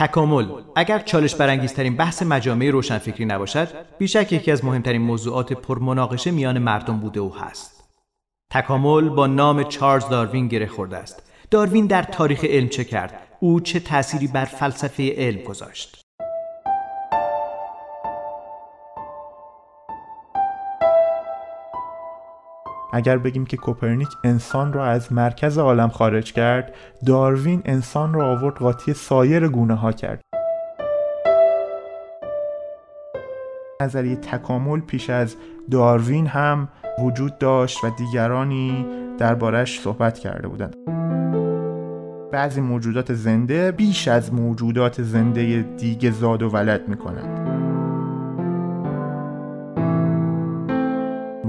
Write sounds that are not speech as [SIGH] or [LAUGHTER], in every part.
تکامل. اگر چالش برانگیزترین بحث مجامع روشنفکری نباشد بیشک یکی از مهمترین موضوعات پرمناقشه میان مردم بوده و هست. تکامل با نام چارلز داروین گره خورده است. داروین در تاریخ علم چه کرد؟ او چه تأثیری بر فلسفه علم گذاشت؟ اگر بگیم که کوپرنیک انسان را از مرکز عالم خارج کرد داروین انسان را آورد قاطی سایر گونه ها کرد. نظریه تکامل پیش از داروین هم وجود داشت و دیگرانی دربارش صحبت کرده بودند. بعضی موجودات زنده بیش از موجودات زنده دیگه زاد و ولد می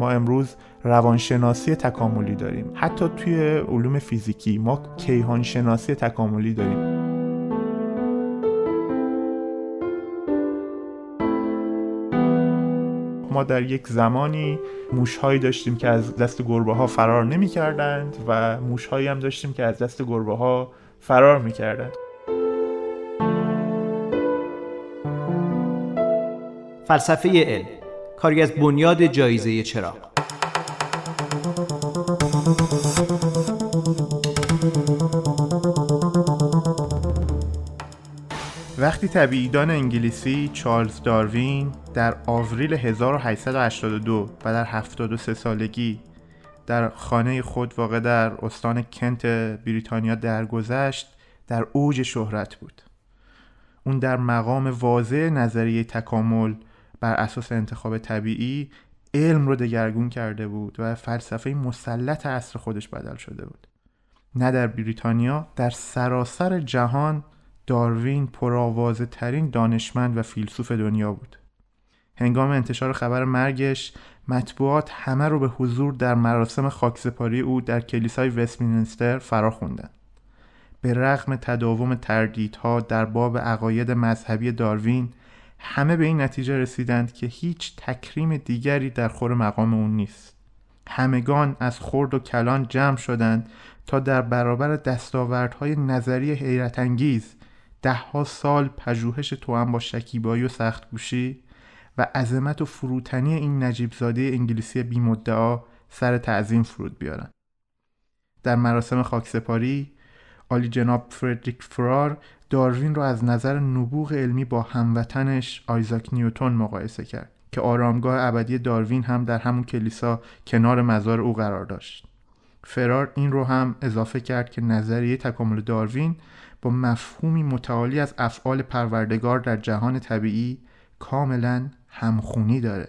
ما امروز روانشناسی تکاملی داریم. حتی توی علوم فیزیکی ما کیهان شناسی تکاملی داریم. ما در یک زمانی موشهایی داشتیم که از دست گربه ها فرار نمی کردند و موشهایی هم داشتیم که از دست گربه ها فرار می کردند فلسفه علم. کاری از بنیاد جایزه چراغ. وقتی طبیعیدان انگلیسی چارلز داروین در آوریل 1882 و در 73 سالگی در خانه خود واقع در استان کنت بریتانیا درگذشت در اوج شهرت بود. اون در مقام واضح نظریه تکامل بر اساس انتخاب طبیعی علم رو دگرگون کرده بود و فلسفه مسلط عصر خودش بدل شده بود. نه در بریتانیا در سراسر جهان داروین پرآوازه ترین دانشمند و فیلسوف دنیا بود. هنگام انتشار خبر مرگش مطبوعات همه رو به حضور در مراسم خاکسپاری او در کلیسای وستمینستر فرا خوندن. به رغم تداوم تردیدها در باب عقاید مذهبی داروین همه به این نتیجه رسیدند که هیچ تکریم دیگری در خور مقام اون نیست. همگان از خرد و کلان جمع شدند تا در برابر دستاوردهای نظری حیرت انگیز دهها سال پژوهش توأم با شکیبایی و سختگوشی و عظمت و فروتنی این نجیبزاده انگلیسی بیمدعا سر تعظیم فرود بیارن در مراسم خاکسپاری آلی جناب فردریک فرار داروین را از نظر نبوغ علمی با هموطنش آیزاک نیوتون مقایسه کرد که آرامگاه ابدی داروین هم در همون کلیسا کنار مزار او قرار داشت. فرار این رو هم اضافه کرد که نظریه تکامل داروین با مفهومی متعالی از افعال پروردگار در جهان طبیعی کاملا همخونی داره.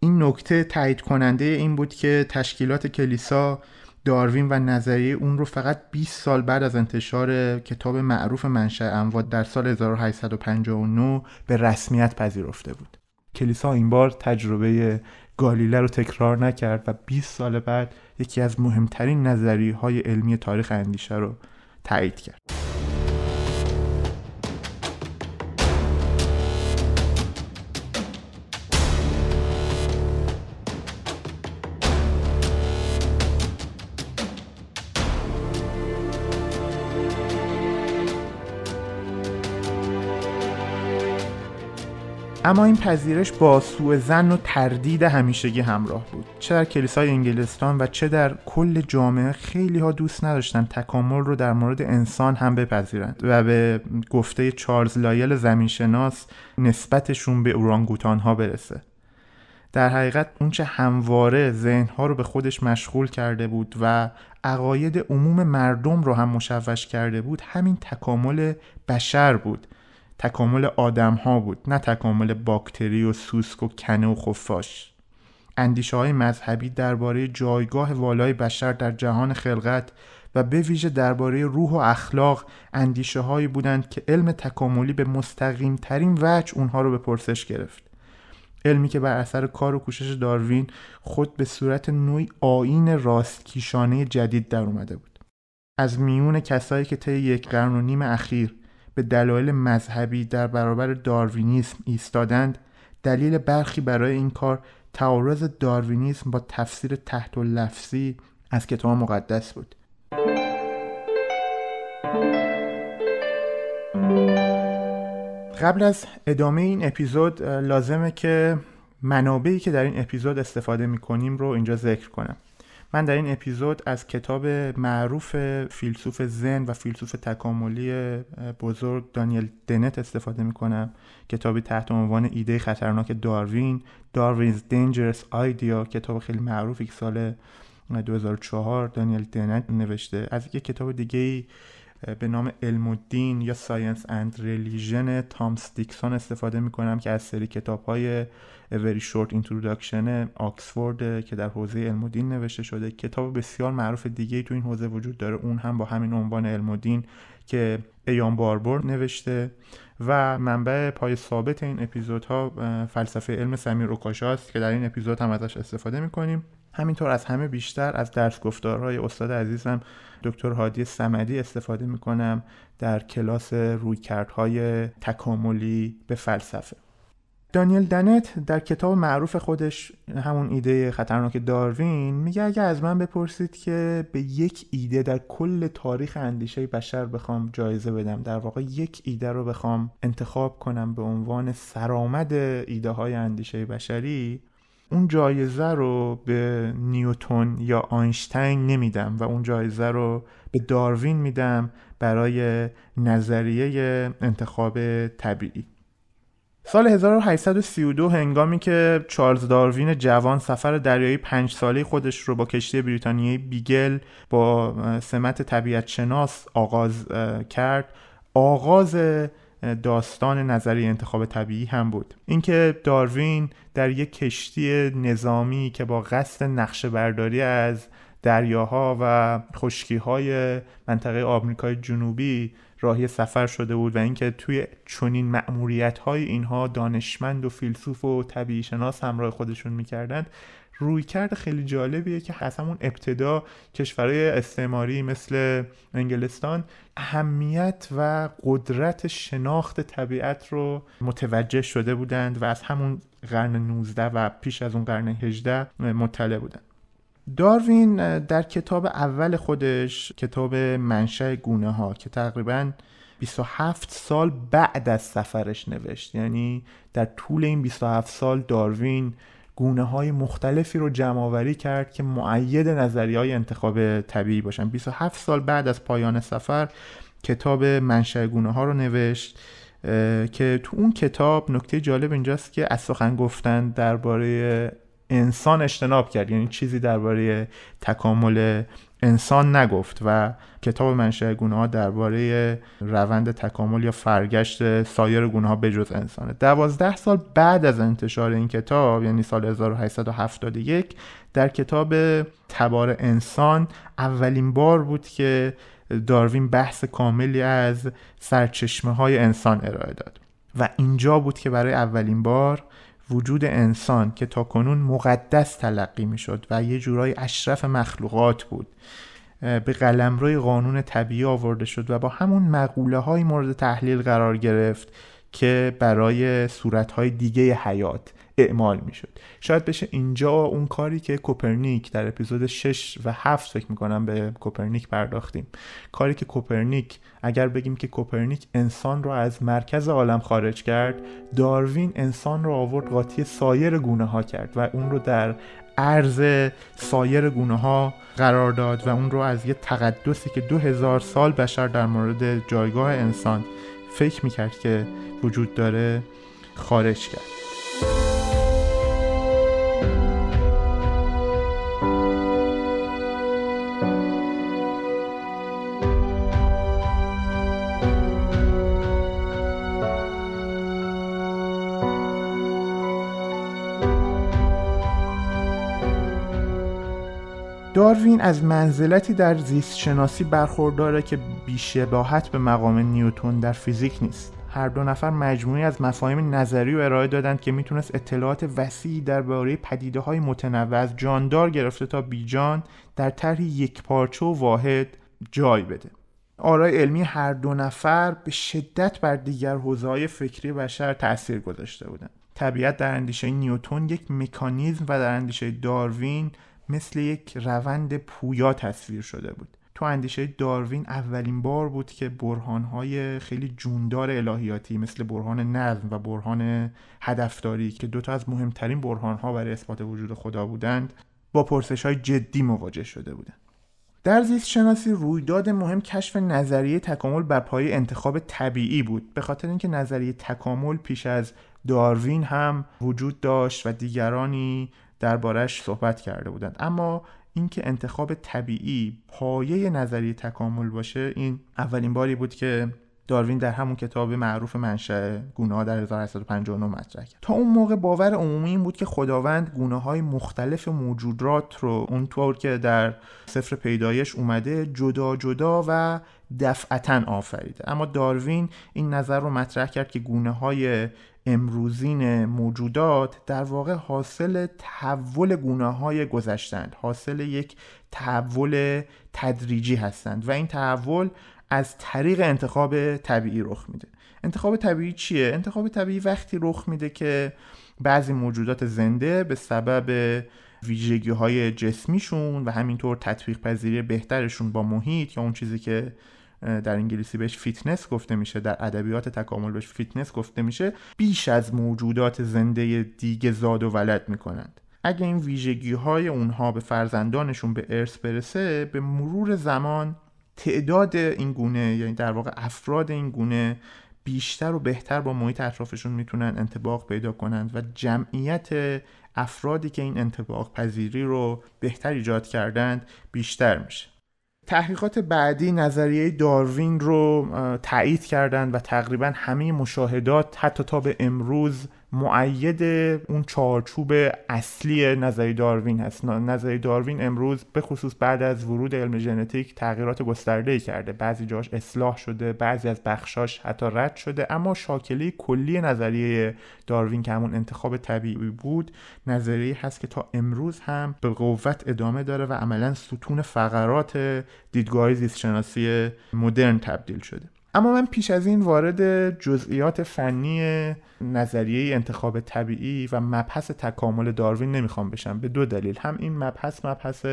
این نکته تایید کننده این بود که تشکیلات کلیسا داروین و نظریه اون رو فقط 20 سال بعد از انتشار کتاب معروف منشأ اموات در سال 1859 به رسمیت پذیرفته بود. کلیسا این بار تجربه گالیله رو تکرار نکرد و 20 سال بعد یکی از مهمترین نظریه های علمی تاریخ اندیشه رو تایید کرد. اما این پذیرش با سوء زن و تردید همیشگی همراه بود. چه در کلیسای انگلستان و چه در کل جامعه خیلی ها دوست نداشتن تکامل رو در مورد انسان هم بپذیرند و به گفته چارلز لایل زمینشناس نسبتشون به اورانگوتان ها برسه. در حقیقت اونچه همواره ذهنها رو به خودش مشغول کرده بود و عقاید عموم مردم رو هم مشوش کرده بود همین تکامل بشر بود. تکامل آدم ها بود نه تکامل باکتری و سوسک و کنه و خفاش. اندیشه های مذهبی درباره جایگاه والای بشر در جهان خلقت و به ویژه درباره روح و اخلاق اندیشه هایی بودند که علم تکاملی به مستقیم ترین وجه اونها رو به پرسش گرفت. علمی که بر اثر کار و کوشش داروین خود به صورت نوعی آین راستکیشانه جدید در اومده بود. از میون کسایی که طی یک قرن و نیم اخیر به دلایل مذهبی در برابر داروینیسم ایستادند دلیل برخی برای این کار تعارض داروینیسم با تفسیر تحت و لفظی از کتاب مقدس بود. قبل از ادامه این اپیزود لازمه که منابعی که در این اپیزود استفاده می‌کنیم رو اینجا ذکر کنم. من در این اپیزود از کتاب معروف فیلسوف ذهن و فیلسوف تکاملی بزرگ دانیل دنت استفاده می‌کنم. کتابی تحت عنوان ایده خطرناک داروین Darwin's Dangerous Idea کتاب خیلی معروفی که سال 2004 دانیل دنت نوشته. از یک کتاب دیگه به نام علم و دین یا Science and Religion تامس دیکسون استفاده می‌کنم که از سری کتاب های Very Short Introduction آکسفورد که در حوزه علم و دین نوشته شده. کتاب بسیار معروف دیگه تو این حوزه وجود داره. اون هم با همین عنوان علم و دین که ایان باربور نوشته. و منبع پای ثابت این اپیزودها فلسفه علم سمیر اوکاشاست که در این اپیزود هم ازش استفاده می‌کنیم. همینطور از همه بیشتر از درس گفتارهای استاد عزیزم دکتر هادی سمدی استفاده می‌کنم در کلاس رویکردهای تکاملی به فلسفه. دانیل دنت در کتاب معروف خودش همون ایده خطرناک داروین میگه اگه از من بپرسید که به یک ایده در کل تاریخ اندیشه بشر بخوام جایزه بدم در واقع یک ایده رو بخوام انتخاب کنم به عنوان سرآمد ایده های اندیشه بشری اون جایزه رو به نیوتون یا آینشتین نمیدم و اون جایزه رو به داروین میدم برای نظریه انتخاب طبیعی. سال 1832 هنگامی که چارلز داروین جوان سفر دریایی پنج ساله خودش رو با کشتی بریتانیایی بیگل با سمت طبیعت شناس آغاز کرد آغاز داستان نظری انتخاب طبیعی هم بود. اینکه داروین در یک کشتی نظامی که با قصد نقشه برداری از دریاها و خشکیهای منطقه آمریکای جنوبی راهی سفر شده بود و اینکه توی چنین مأموریت های اینها دانشمند و فیلسوف و طبیعی شناس همراه خودشون می‌کردند روی کرد خیلی جالبیه که از همون ابتدا کشورهای استعماری مثل انگلستان اهمیت و قدرت شناخت طبیعت رو متوجه شده بودند و از همون قرن 19 و پیش از اون قرن 18 مطلع بودند. داروین در کتاب اول خودش کتاب منشأ گونه ها که تقریبا 27 سال بعد از سفرش نوشت یعنی در طول این 27 سال داروین گونه های مختلفی رو جمع آوری کرد که معید نظری های انتخاب طبیعی باشن. 27 سال بعد از پایان سفر کتاب منشأ گونه ها رو نوشت که تو اون کتاب نکته جالب اینجاست که از سخن گفتن درباره انسان اجتناب کرد یعنی چیزی درباره تکامل انسان نگفت و کتاب منشأ گونه درباره روند تکامل یا فرگشت سایر گونه ها به جز انسانه. دوازده سال بعد از انتشار این کتاب یعنی سال 1871 در کتاب تبار انسان اولین بار بود که داروین بحث کاملی از سرچشمه های انسان ارائه داد. و اینجا بود که برای اولین بار وجود انسان که تا کنون مقدس تلقی می شد و یه جورای اشرف مخلوقات بود به قلمروی قانون طبیعی آورده شد و با همون مقوله های مورد تحلیل قرار گرفت که برای صورتهای دیگه حیات اعمال می‌شد. شاید بشه اینجا اون کاری که کوپرنیک در اپیزود 6 و 7 فکر می‌کنم به کوپرنیک پرداختیم. کاری که کوپرنیک اگر بگیم که کوپرنیک انسان رو از مرکز عالم خارج کرد داروین انسان رو آورد قاطی سایر گونه ها کرد و اون رو در عرض سایر گونه ها قرار داد و اون رو از یه تقدسی که دو هزار سال بشر در مورد جایگاه انسان فکر می‌کرد که وجود داره خارج کرد. داروین از منزلتی در زیست شناسی برخورداره که بیشباهت به مقام نیوتون در فیزیک نیست. هر دو نفر مجموعی از مفاهیم نظری و ارائه دادند که می‌تونست اطلاعات وسیعی درباره پدیده های متنوع از جاندار گرفته تا بیجان در طرحی یک پارچه و واحد جای بده. آرای علمی هر دو نفر به شدت بر دیگر حوزه فکری بشر تاثیر گذاشته بودند. طبیعت در اندیشه نیوتون یک مکانیزم و در اندیشه داروین مثل یک روند پویا تصویر شده بود. تو اندیشه داروین اولین بار بود که برهانهای خیلی جوندار الهیاتی مثل برهان نظم و برهان هدفداری که دوتا از مهمترین برهانها برای اثبات وجود خدا بودند با پرسش های جدی مواجه شده بودند. در زیست شناسی رویداد مهم کشف نظریه تکامل بر پایه انتخاب طبیعی بود. به خاطر اینکه نظریه تکامل پیش از داروین هم وجود داشت و دیگرانی دربارش صحبت کرده بودند. اما اینکه انتخاب طبیعی پایه نظریه تکامل باشه این اولین باری بود که داروین در همون کتاب معروف منشأ گونه در 1859 مطرح کرد. تا اون موقع باور عمومی این بود که خداوند گونه های مختلف موجودات رو اونطور که در سفر پیدایش اومده جدا جدا و دفعتا آفریده. اما داروین این نظر رو مطرح کرد که گونه های امروزین موجودات در واقع حاصل تحول گونه های گذشتند. حاصل یک تحول تدریجی هستند و این تحول از طریق انتخاب طبیعی رخ میده. انتخاب طبیعی چیه؟ انتخاب طبیعی وقتی رخ میده که بعضی موجودات زنده به سبب ویژگی های جسمیشون و همینطور تطبیق پذیری بهترشون با محیط یا اون چیزی که در انگلیسی بهش فیتنس گفته میشه در ادبیات تکامل بهش فیتنس گفته میشه بیش از موجودات زنده دیگه زاد و ولد می‌کنند. اگه این ویژگی های اونها به فرزندانشون به ارث برسه به مرور زمان تعداد این گونه یعنی در واقع افراد این گونه بیشتر و بهتر با محیط اطرافشون می‌تونن انطباق پیدا کنند و جمعیت افرادی که این انطباق پذیری رو بهتر ایجاد کردند بیشتر میشه. تحقیقات بعدی نظریه داروین رو تایید کردند و تقریبا همه مشاهدات حتی تا به امروز معید اون چارچوب اصلی نظری داروین هست. نظری داروین امروز به خصوص بعد از ورود علم ژنتیک تغییرات گسترده کرده. بعضی جاش اصلاح شده بعضی از بخشاش حتی رد شده اما شاکله کلی نظریه داروین که همون انتخاب طبیعی بود نظریه هست که تا امروز هم به قوت ادامه داره و عملا ستون فقرات دیدگاه زیستشناسی مدرن تبدیل شده. اما من پیش از این وارد جزئیات فنی نظریه انتخاب طبیعی و مبحث تکامل داروین نمی‌خوام بشم. به دو دلیل. هم این مبحث مبحث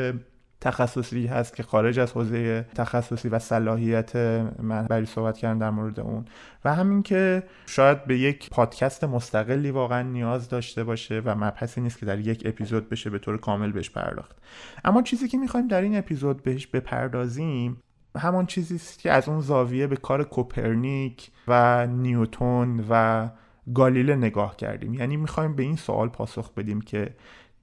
تخصصی هست که خارج از حوزه تخصصی و صلاحیت من برای صحبت کردن در مورد اون. و همین که شاید به یک پادکست مستقلی واقعا نیاز داشته باشه و مبحثی نیست که در یک اپیزود بشه به طور کامل بهش پرداخت. اما چیزی که می‌خوایم در این اپیزود بهش بپردازیم همان چیزی است که از اون زاویه به کار کوپرنیک و نیوتون و گالیله نگاه کردیم. یعنی می‌خوایم به این سوال پاسخ بدیم که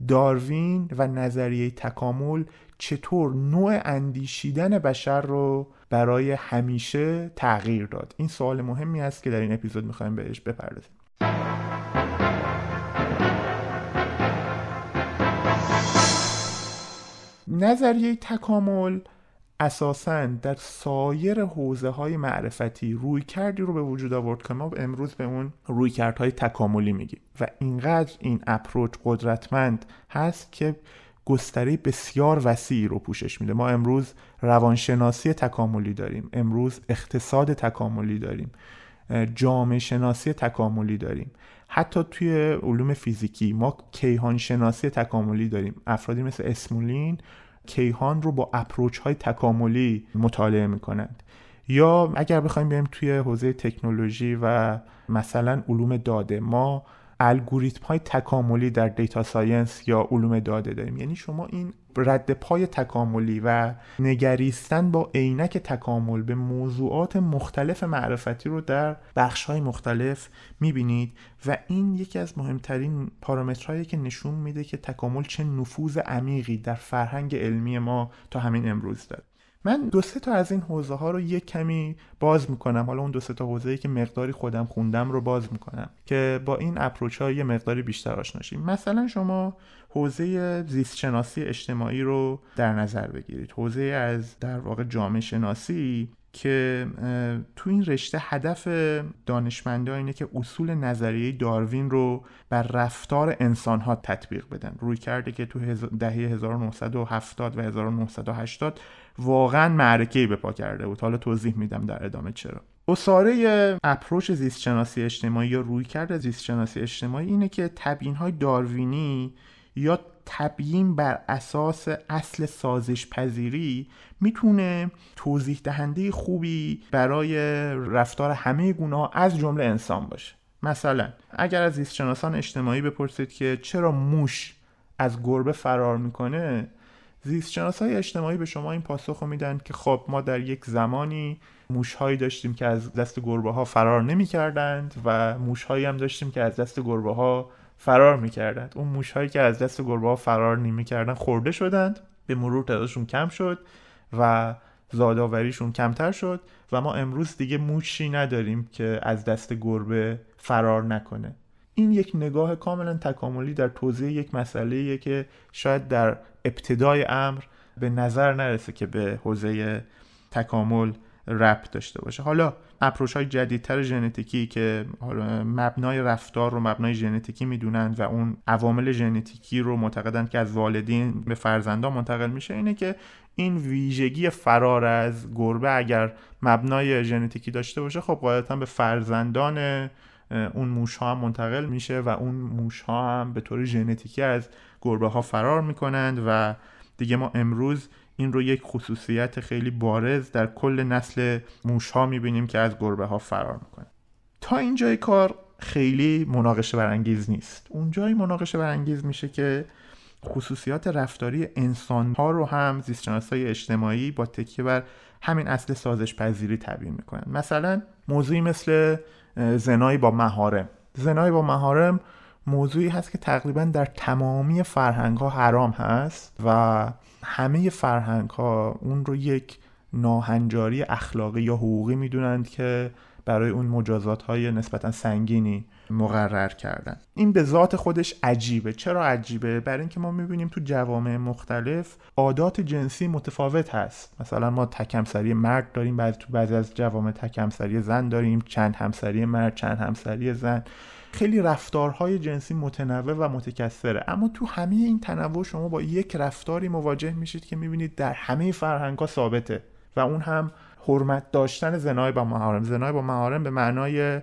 داروین و نظریه تکامل چطور نوع اندیشیدن بشر رو برای همیشه تغییر داد. این سوال مهمی است که در این اپیزود می‌خوایم بهش بپردازیم. نظریه تکامل اساسا در سایر حوزه های معرفتی روی کردی رو به وجود آورد که ما امروز به اون روی کردهای تکاملی میگیم. و اینقدر این اپروچ قدرتمند هست که گستره بسیار وسیعی رو پوشش میده. ما امروز روانشناسی تکاملی داریم امروز اقتصاد تکاملی داریم جامعه شناسی تکاملی داریم. حتی توی علوم فیزیکی ما کیهان شناسی تکاملی داریم. افرادی مثل اسمولین کیهان رو با approach های تکاملی مطالعه می‌کنند. یا اگر بخوایم بریم توی حوزه تکنولوژی و مثلا علوم داده ما الگوریتم های تکاملی در data science یا علوم داده داریم. یعنی شما این رد پای تکاملی و نگریستن با عینک تکامل به موضوعات مختلف معرفتی رو در بخش های مختلف می‌بینید و این یکی از مهمترین پارامترهایی که نشون میده که تکامل چه نفوذ عمیقی در فرهنگ علمی ما تا همین امروز داره. من دو سه تا از این حوزه ها رو یک کمی باز می‌کنم. حالا اون دو سه تا حوزه ای که مقداری خودم خوندم رو باز می‌کنم که با این اپروچ ها یه مقداری بیشتر آشناشیم مثلا شما حوزه زیست شناسی اجتماعی رو در نظر بگیرید. حوزه از در واقع جامعه شناسی که تو این رشته هدف دانشمندا اینه که اصول نظریه داروین رو بر رفتار انسان ها تطبیق بدن. روی کرده که تو دهه 1970 و 1980 واقعا معرکه به پا کرده بود. حالا توضیح میدم در ادامه چرا. اصاره اپروچ زیست شناسی اجتماعی یا روی کرده زیست شناسی اجتماعی اینه که تبیین های داروینی یا تبیین بر اساس اصل سازش پذیری می‌تونه توضیح دهنده خوبی برای رفتار همه گناه از جمله انسان باشه. مثلا اگر از زیستشناسان اجتماعی بپرسید که چرا موش از گربه فرار می‌کنه زیستشناس های اجتماعی به شما این پاسخ رو میدن که خب ما در یک زمانی موشهایی داشتیم که از دست گربه ها فرار نمی کردند و موشهایی هم داشتیم که از دست گربه ها فرار می‌کردند. اون موشهایی که از دست گربه ها فرار نمی کردن خورده شدند به مرور تعدادشون کم شد و زادآوریشون کمتر شد و ما امروز دیگه موشی نداریم که از دست گربه فرار نکنه. این یک نگاه کاملا تکاملی در توضیح یک مسئله که شاید در ابتدای امر به نظر نرسه که به حوزه تکامل ربط داشته باشه. حالا اپروش های جدیدتر ژنتیکی که مبنای رفتار رو مبنای ژنتیکی می‌دونند و اون عوامل ژنتیکی رو معتقدند که از والدین به فرزندان منتقل میشه اینه که این ویژگی فرار از گربه اگر مبنای ژنتیکی داشته باشه خب قاعدتا به فرزندان اون موش ها هم منتقل میشه و اون موش ها هم به طور ژنتیکی از گربه ها فرار می‌کنند و دیگه ما امروز این رو یک خصوصیت خیلی بارز در کل نسل موش ها می‌بینیم که از گربه ها فرار می‌کنن تا اینجای کار خیلی مناقشه برانگیز نیست. اونجایی مناقشه برانگیز میشه که خصوصیات رفتاری انسان ها رو هم زیستشناس های اجتماعی با تکیه بر همین اصل سازش پذیری تبیین می‌کنن. مثلا موضوعی مثل زنایی با مهارم زنایی با مهارم موضوعی هست که تقریبا در تمامی فرهنگ ها حرام هست و همه فرهنگ ها اون رو یک ناهنجاری اخلاقی یا حقوقی می‌دونند که برای اون مجازات های نسبتا سنگینی مقرر کردن. این به ذات خودش عجیبه. چرا عجیبه؟ برای اینکه ما می‌بینیم تو جوامع مختلف عادات جنسی متفاوت هست. مثلا ما تک همسری مرد داریم بعضی تو بعضی از جوامع تک همسری زن داریم چند همسری مرد چند همسری زن. خیلی رفتارهای جنسی متنوع و متکثره. اما تو همه این تنوع شما با یک رفتاری مواجه میشید که می‌بینید در همه فرهنگ ثابته. و اون هم حرمت داشتن زنای با محارم. زنای با محارم به معنای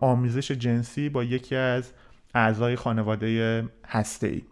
آمیزش جنسی با یکی از اعضای خانواده هسته ای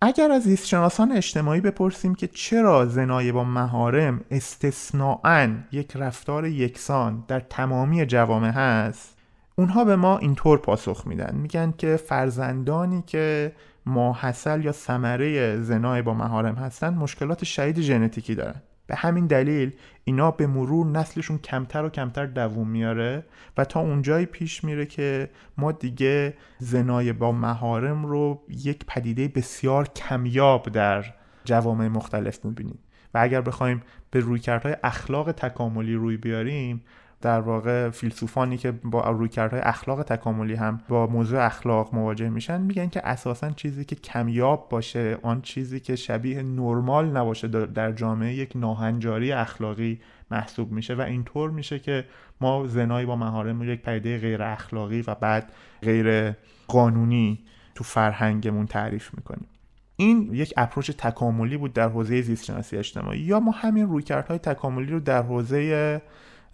اگر از زیستشناسان اجتماعی بپرسیم که چرا زنای با مهارم استثناعا یک رفتار یکسان در تمامی جوامع هست اونها به ما اینطور پاسخ میدن. میگن که فرزندانی که ماحصل یا ثمره زنای با مهارم هستن مشکلات شدید ژنتیکی دارن. به همین دلیل اینا به مرور نسلشون کمتر و کمتر دووم میاره و تا اونجایی پیش میره که ما دیگه زنای با مهارم رو یک پدیده بسیار کمیاب در جوامع مختلف می‌بینیم. و اگر بخوایم به رویکردهای اخلاق تکاملی روی بیاریم در واقع فیلسوفانی که با رویکردهای اخلاق تکاملی هم با موضوع اخلاق مواجه میشن میگن که اساسا چیزی که کمیاب باشه آن چیزی که شبیه نرمال نباشه در جامعه یک ناهنجاری اخلاقی محسوب میشه و اینطور میشه که ما زنایی با مهارم یک پیده غیر اخلاقی و بعد غیر قانونی تو فرهنگمون تعریف می‌کنیم. این یک اپروچ تکاملی بود در حوزه زیست شناسی اجتماعی. یا ما همین رویکردهای تکاملی رو در حوزه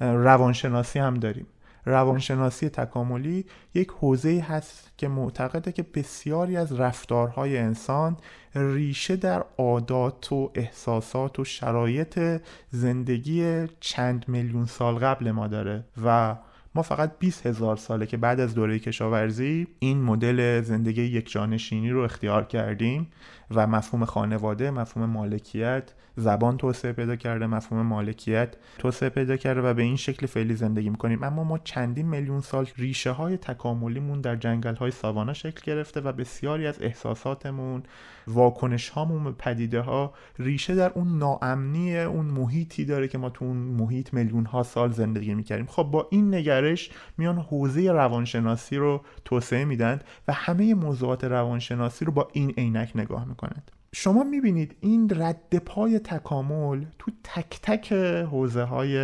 روانشناسی هم داریم. روانشناسی تکاملی یک حوزه هست که معتقده که بسیاری از رفتارهای انسان ریشه در عادات و احساسات و شرایط زندگی چند میلیون سال قبل ما داره و ما فقط 20 هزار ساله که بعد از دوره کشاورزی این مدل زندگی یک جانشینی رو اختیار کردیم. و مفهوم خانواده مفهوم مالکیت. زبان توسعه پیدا کرده مفهوم مالکیت توسعه پیدا کرده و به این شکل فعلی زندگی می‌کنیم. اما ما چندین میلیون سال ریشه های تکاملیمون در جنگل های ساوانا شکل گرفته و بسیاری از احساساتمون واکنش هامون به پدیده ها ریشه در اون ناامنی اون محیطی داره که ما تو اون محیط میلیون ها سال زندگی می‌کردیم. خب با این نگرش میان حوزه روانشناسی رو توسعه میدن و همه موضوعات روانشناسی رو با این عینک نگاه می‌کنند شما می‌بینید این رد پای تکامل تو تک تک حوزه های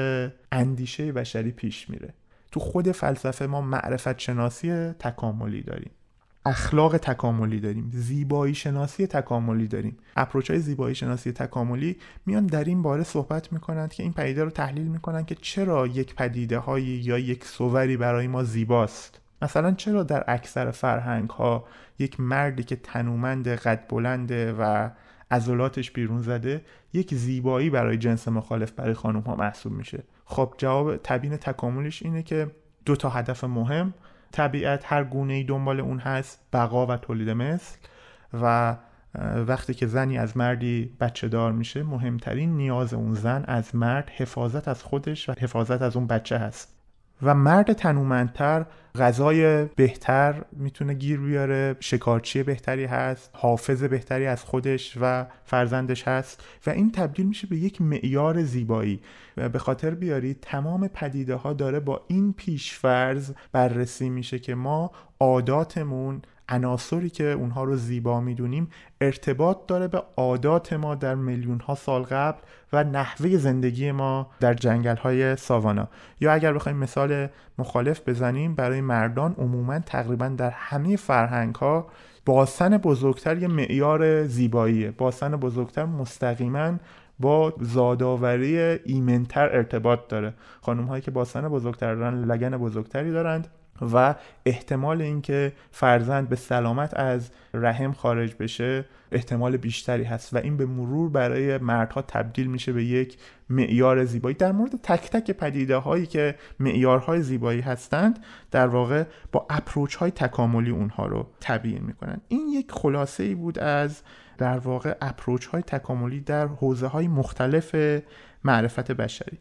اندیشه بشری پیش میره. تو خود فلسفه ما معرفت شناسی تکاملی داریم. اخلاق تکاملی داریم. زیبایی شناسی تکاملی داریم. اپروچ های زیبایی شناسی تکاملی میان در این باره صحبت می‌کنند که این پدیده رو تحلیل می‌کنند که چرا یک پدیده هایی یا یک صوری برای ما زیباست. مثلا چرا در اکثر فرهنگ ها یک مردی که تنومند قد بلنده و عضلاتش بیرون زده یک زیبایی برای جنس مخالف برای خانم ها محسوب میشه؟ خب جواب تبیین تکاملش اینه که دو تا هدف مهم. طبیعت هر گونه ای دنبال اون هست بقا و تولید مثل. و وقتی که زنی از مردی بچه دار میشه مهمترین نیاز اون زن از مرد حفاظت از خودش و حفاظت از اون بچه هست. و مرد تنومندتر غذای بهتر می‌تونه گیر بیاره شکارچی بهتری هست حافظ بهتری از خودش و فرزندش هست و این تبدیل میشه به یک معیار زیبایی. و به خاطر بیارید تمام پدیده ها داره با این پیشفرض بررسی میشه که ما عاداتمون عناصری که اونها رو زیبا می‌دونیم ارتباط داره به عادات ما در میلیون ها سال قبل و نحوه زندگی ما در جنگل های ساوانا. یا اگر بخوایم مثال مخالف بزنیم برای مردان عموما تقریبا در همه فرهنگ ها باسن بزرگتر یه معیار زیباییه. باسن بزرگتر مستقیما با زادآوری ایمنتر ارتباط داره. خانم هایی که باسن بزرگتر دارن لگن بزرگتری دارند. و احتمال اینکه فرزند به سلامت از رحم خارج بشه احتمال بیشتری هست و این به مرور برای مردها تبدیل میشه به یک معیار زیبایی. در مورد تک تک پدیده هایی که معیارهای زیبایی هستند در واقع با اپروچ های تکاملی اونها رو تبیین می‌کنن. این یک خلاصه ای بود از در واقع اپروچ های تکاملی در حوزه های مختلف معرفت بشری.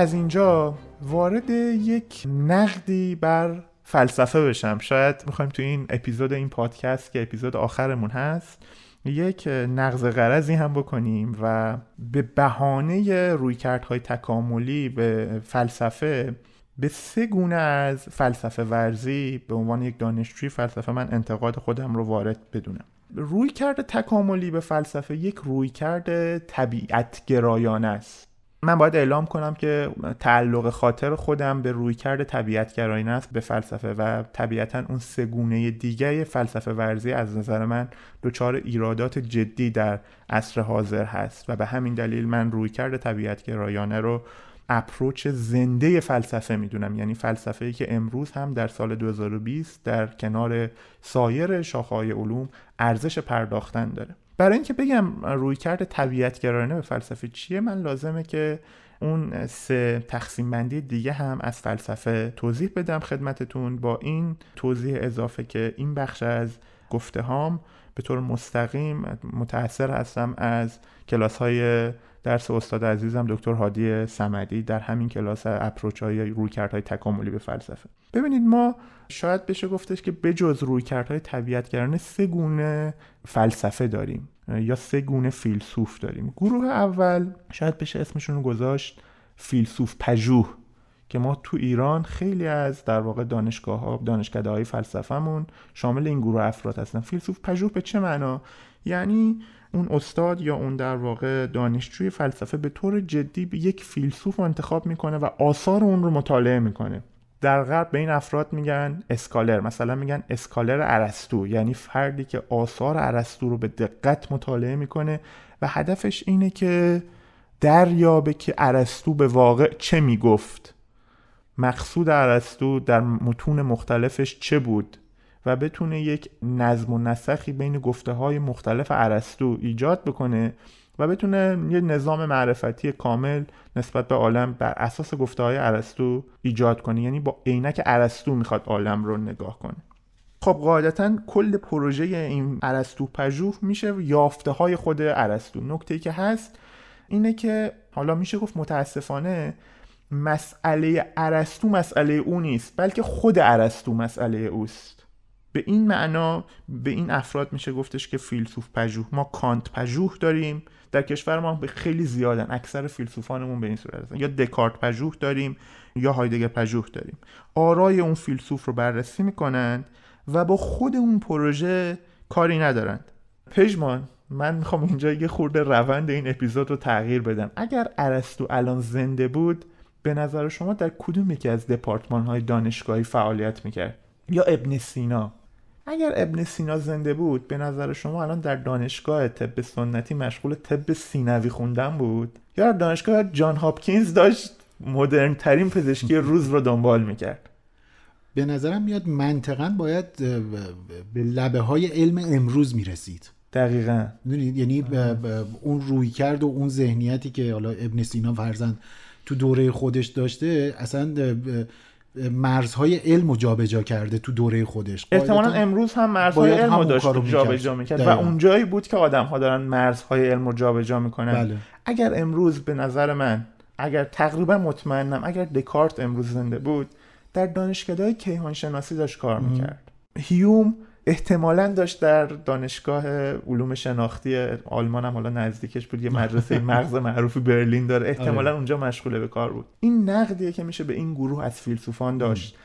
از اینجا وارد یک نقدی بر فلسفه بشم. شاید می‌خوایم تو این اپیزود این پادکست که اپیزود آخرمون هست یک نقض غرضی هم بکنیم و به بهانه رویکردهای تکاملی به فلسفه به سه گونه از فلسفه ورزی به عنوان یک دانشجوی فلسفه من انتقاد خودم رو وارد بدونم. رویکرد تکاملی به فلسفه یک رویکرد طبیعت گرایانه است. من باید اعلام کنم که تعلق خاطر خودم به رویکرد طبیعتگرایانه است به فلسفه و طبیعتا اون سه گونه دیگه فلسفه ورزی از نظر من دچار ایرادات جدی در عصر حاضر هست و به همین دلیل من رویکرد طبیعتگرایانه رو اپروچ زنده فلسفه می‌دونم. یعنی فلسفه ای که امروز هم در سال 2020 در کنار سایر شاخه‌های علوم ارزش پرداختن داره. برای اینکه بگم روی کرد طبیعتگرایانه به فلسفه چیه من لازمه که اون سه تقسیم بندی دیگه هم از فلسفه توضیح بدم خدمتتون. با این توضیح اضافه که این بخش از گفته هام به طور مستقیم متاثر هستم از کلاس های درس استاد عزیزم دکتر هادی سمدی در همین کلاس اپروچ های رویکردهای تکاملی به فلسفه. ببینید ما شاید بشه گفتش که بجز رویکردهای طبیعتگرانه سه گونه فلسفه داریم یا سه گونه فیلسوف داریم. گروه اول شاید بشه اسمشون رو گذاشت فیلسوف پژوه که ما تو ایران خیلی از در واقع دانشگاه ها دانشکده های فلسفهمون شامل این گروه افراد هستن. فیلسوف پژوه به چه معنا؟ یعنی اون استاد یا اون در واقع دانشجوی فلسفه به طور جدی یک فیلسوف رو انتخاب می‌کنه و آثار اون رو مطالعه می‌کنه. در غرب به این افراد میگن scholar مثلا میگن scholar ارسطو یعنی فردی که آثار ارسطو رو به دقت مطالعه می‌کنه و هدفش اینه که دریابه که ارسطو به واقع چه می‌گفت. مقصود ارسطو در متون مختلفش چه بود؟ و بتونه یک نظم و نسخی بین گفته های مختلف ارسطو ایجاد بکنه و بتونه یه نظام معرفتی کامل نسبت به عالم بر اساس گفته های ارسطو ایجاد کنه. یعنی با عینک ارسطو می‌خواد عالم رو نگاه کنه. خب قاعدتا کل پروژه این ارسطو پژوه میشه یافته های خود ارسطو. نکته که هست اینه که حالا میشه گفت متاسفانه مسئله ارسطو مسئله او نیست بلکه خود ارسطو مسئله اوست. به این معنا به این افراد میشه گفتش که فیلسوف پژوه. ما کانت پژوه داریم. در کشور ما به خیلی زیادن. اکثر فیلسوفانمون به این صورت هستن. یا دکارت پژوه داریم یا هایدگر پژوه داریم. آرای اون فیلسوف رو بررسی می‌کنند و با خود اون پروژه کاری ندارند. پژمان من می‌خوام اینجا یه خورده روند این اپیزود رو تغییر بدم. اگر ارسطو الان زنده بود به نظر شما در کدوم یکی از دپارتمان های دانشگاهی فعالیت می‌کرد؟ یا ابن سینا؟ اگر ابن سینا زنده بود به نظر شما الان در دانشگاه طب سنتی مشغول طب سینوی خوندن بود؟ یا در دانشگاه جان هاپکینز داشت مدرن ترین پزشکی روز رو دنبال می‌کرد؟ به نظرم میاد منطقا باید به لبه های علم امروز می‌رسید. دقیقا. یعنی اون روی کرد و اون ذهنیتی که حالا ابن سینا فرزند تو دوره خودش داشته اصلا مرزهای علم رو جابجا کرده تو دوره خودش. احتمالا امروز هم مرزهای علم رو داشت جابجا می‌کرد. و اونجایی بود که آدم ها دارن مرزهای علم رو جابجا می‌کنن. بله. اگر امروز به نظر من اگر تقریبا مطمئنم اگر دکارت امروز زنده بود در دانشگاه کیهان شناسی داشت کار می‌کرد. هیوم احتمالا داشت در دانشگاه علوم شناختی آلمان هم حالا نزدیکش بود یه مدرسه [LAUGHS] مغز معروفی برلین داره. احتمالا آره. اونجا مشغوله به کار بود. این نقدیه که میشه به این گروه از فیلسوفان داشت.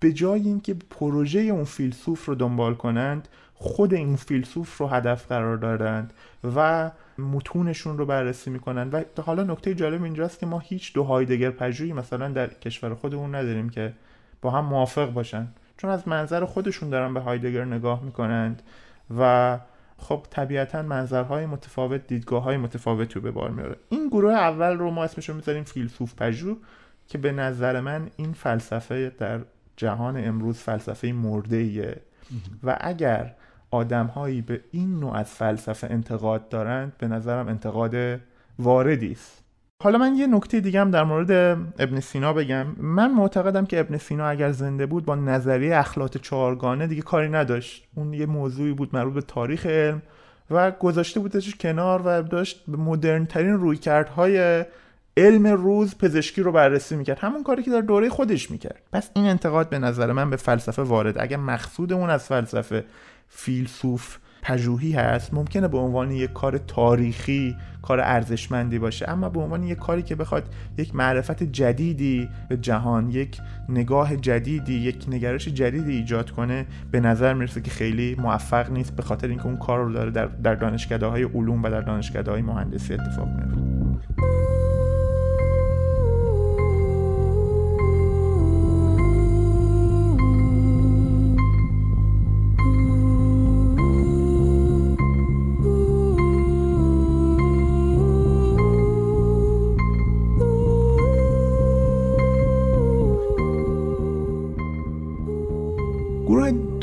به جای اینکه پروژه اون فیلسوف رو دنبال کنند خود این فیلسوف رو هدف قرار دادند و متونشون رو بررسی می‌کنن و حالا نکته جالب اینجاست که ما هیچ دو هایدگر پژوهی مثلا در کشور خودمون نداریم که با هم موافق باشن. چون از منظر خودشون دارن به هایدگر نگاه می‌کنند و خب طبیعتا منظرهای متفاوت دیدگاه های متفاوت رو به بار میاره این گروه اول رو ما اسمش رو می‌ذاریم فیلسوف پژوه که به نظر من این فلسفه در جهان امروز فلسفه مرده ایه و اگر آدمهایی به این نوع از فلسفه انتقاد دارند به نظرم انتقاد واردی است. حالا من یه نکته دیگه هم در مورد ابن سینا بگم. من معتقدم که ابن سینا اگر زنده بود با نظریه اخلاط چهارگانه دیگه کاری نداشت. اون یه موضوعی بود مربوط به تاریخ علم و گذاشته بودش کنار و داشت مدرن ترین رویکردهای علم روز پزشکی رو بررسی می‌کرد. همون کاری که در دوره خودش می‌کرد. پس این انتقاد به نظر من به فلسفه وارد. اگر مقصودمون از فلسفه فیلسوف پژوهی هست ممکنه به عنوان یک کار تاریخی کار ارزشمندی باشه اما به عنوان یک کاری که بخواد یک معرفت جدیدی به جهان یک نگاه جدیدی یک نگرش جدیدی ایجاد کنه به نظر می‌رسه که خیلی موفق نیست به خاطر اینکه اون کار رو داره در, در دانشکده های علوم و در دانشکده های مهندسی اتفاق میفته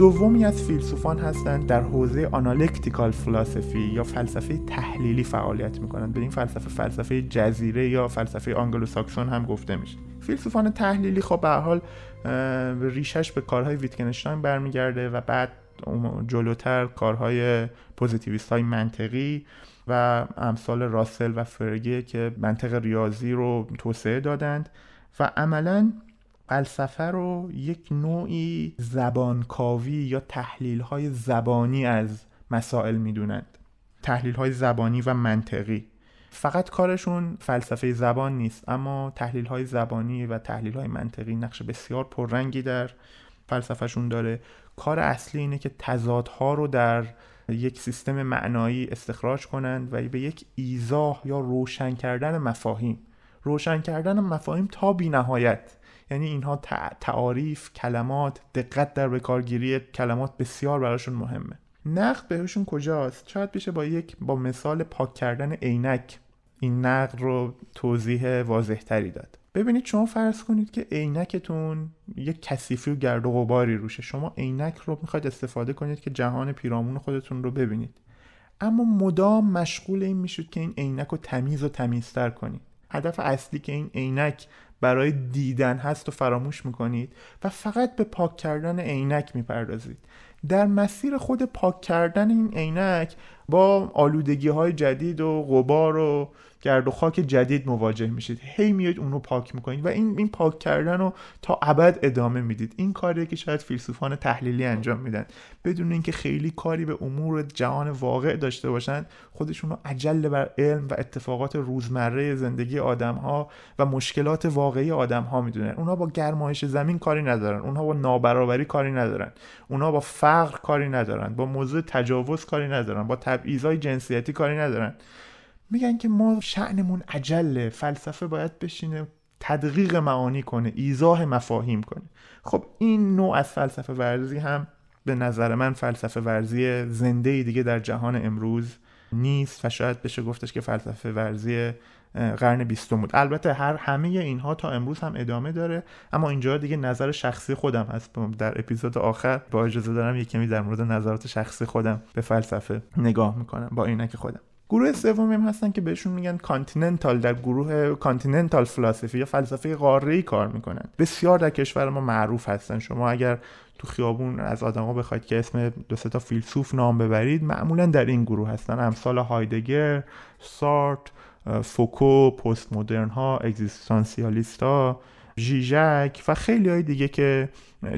دومی از فیلسوفان هستند در حوزه analytical philosophy یا فلسفه تحلیلی فعالیت می‌کنند. به این فلسفه فلسفه جزیره یا فلسفه آنگلو ساکسون هم گفته میشه. فیلسوفان تحلیلی خب به حال ریشش به کارهای ویتگنشتاین برمیگرده و بعد جلوتر کارهای پوزیتیویست های منطقی و امثال راسل و فرگه که منطق ریاضی رو توسعه دادند و عملا فلسفه رو یک نوعی زبانکاوی یا تحلیل های زبانی از مسائل می‌دونند. تحلیل های زبانی و منطقی. فقط کارشون فلسفه زبان نیست اما تحلیل های زبانی و تحلیل های منطقی نقش بسیار پررنگی در فلسفهشون داره. کار اصلی اینه که تضادها رو در یک سیستم معنایی استخراج کنند و به یک ایزاه یا روشن کردن مفاهیم. روشن کردن مفاهیم تا بی نهایت یعنی اینها تعاریف کلمات دقت در بکارگیری کلمات بسیار براشون مهمه. نقد بهشون کجاست؟ شاید بشه با یک با مثال پاک کردن عینک. این نقد رو توضیح واضح تری داد. ببینید شما فرض کنید که عینکتون یک کثیفی و گرد و غباری روشه. شما عینک رو می‌خواید استفاده کنید که جهان پیرامون خودتون رو ببینید. اما مدام مشغول این می‌شود که این عینک رو تمیز و تمیزتر کنید. هدف اصلی که این عینک برای دیدن هست و فراموش می‌کنید و فقط به پاک کردن عینک می‌پردازید. در مسیر خود پاک کردن این عینک با آلودگی های جدید و غبار و گرد و خاک جدید مواجه میشید. هی میاد اونو پاک می‌کنید و این این پاک کردن رو تا ابد ادامه می‌دید. این کاریه که شاید فیلسوفان تحلیلی انجام میدن. بدون اینکه خیلی کاری به امور جهان واقع داشته باشند خودشون رو عجل بر علم و اتفاقات روزمره زندگی آدم ها و مشکلات واقعی آدم ها می‌دونن. اونها با گرمایش زمین کاری ندارن. اونها با نابرابری کاری ندارن. اونها با فقر کاری ندارن. با موضوع تجاوز کاری ندارن. با تبعیضای جنسیتی کاری ندارن. میگن که ما شعنمون عجله فلسفه باید بشینه تدقیق معانی کنه ایزاه مفاهیم کنه. خب این نوع از فلسفه ورزی هم به نظر من فلسفه ورزی زنده دیگه در جهان امروز نیست و شاید بشه گفتش که فلسفه ورزی قرن بیستم بود. البته هر همه اینها تا امروز هم ادامه داره اما اینجا دیگه نظر شخصی خودم هست. در اپیزود آخر با اجازه دارم یک کمی در مورد نظرات شخصی خودم به فلسفه نگاه می‌کنم با عینک خودم. گروه سومی هم هستن که بهشون میگن continental در گروه continental philosophy یا فلسفه قاره کار می‌کنن. بسیار در کشور ما معروف هستن. شما اگر تو خیابون از آدما بخواید که اسم دو تا فیلسوف نام ببرید معمولا در این گروه هستن. امثال هایدگر سارت فوکو پست مدرن ها اگزیستانسیالیست ها ژیژک و خیلی های دیگه که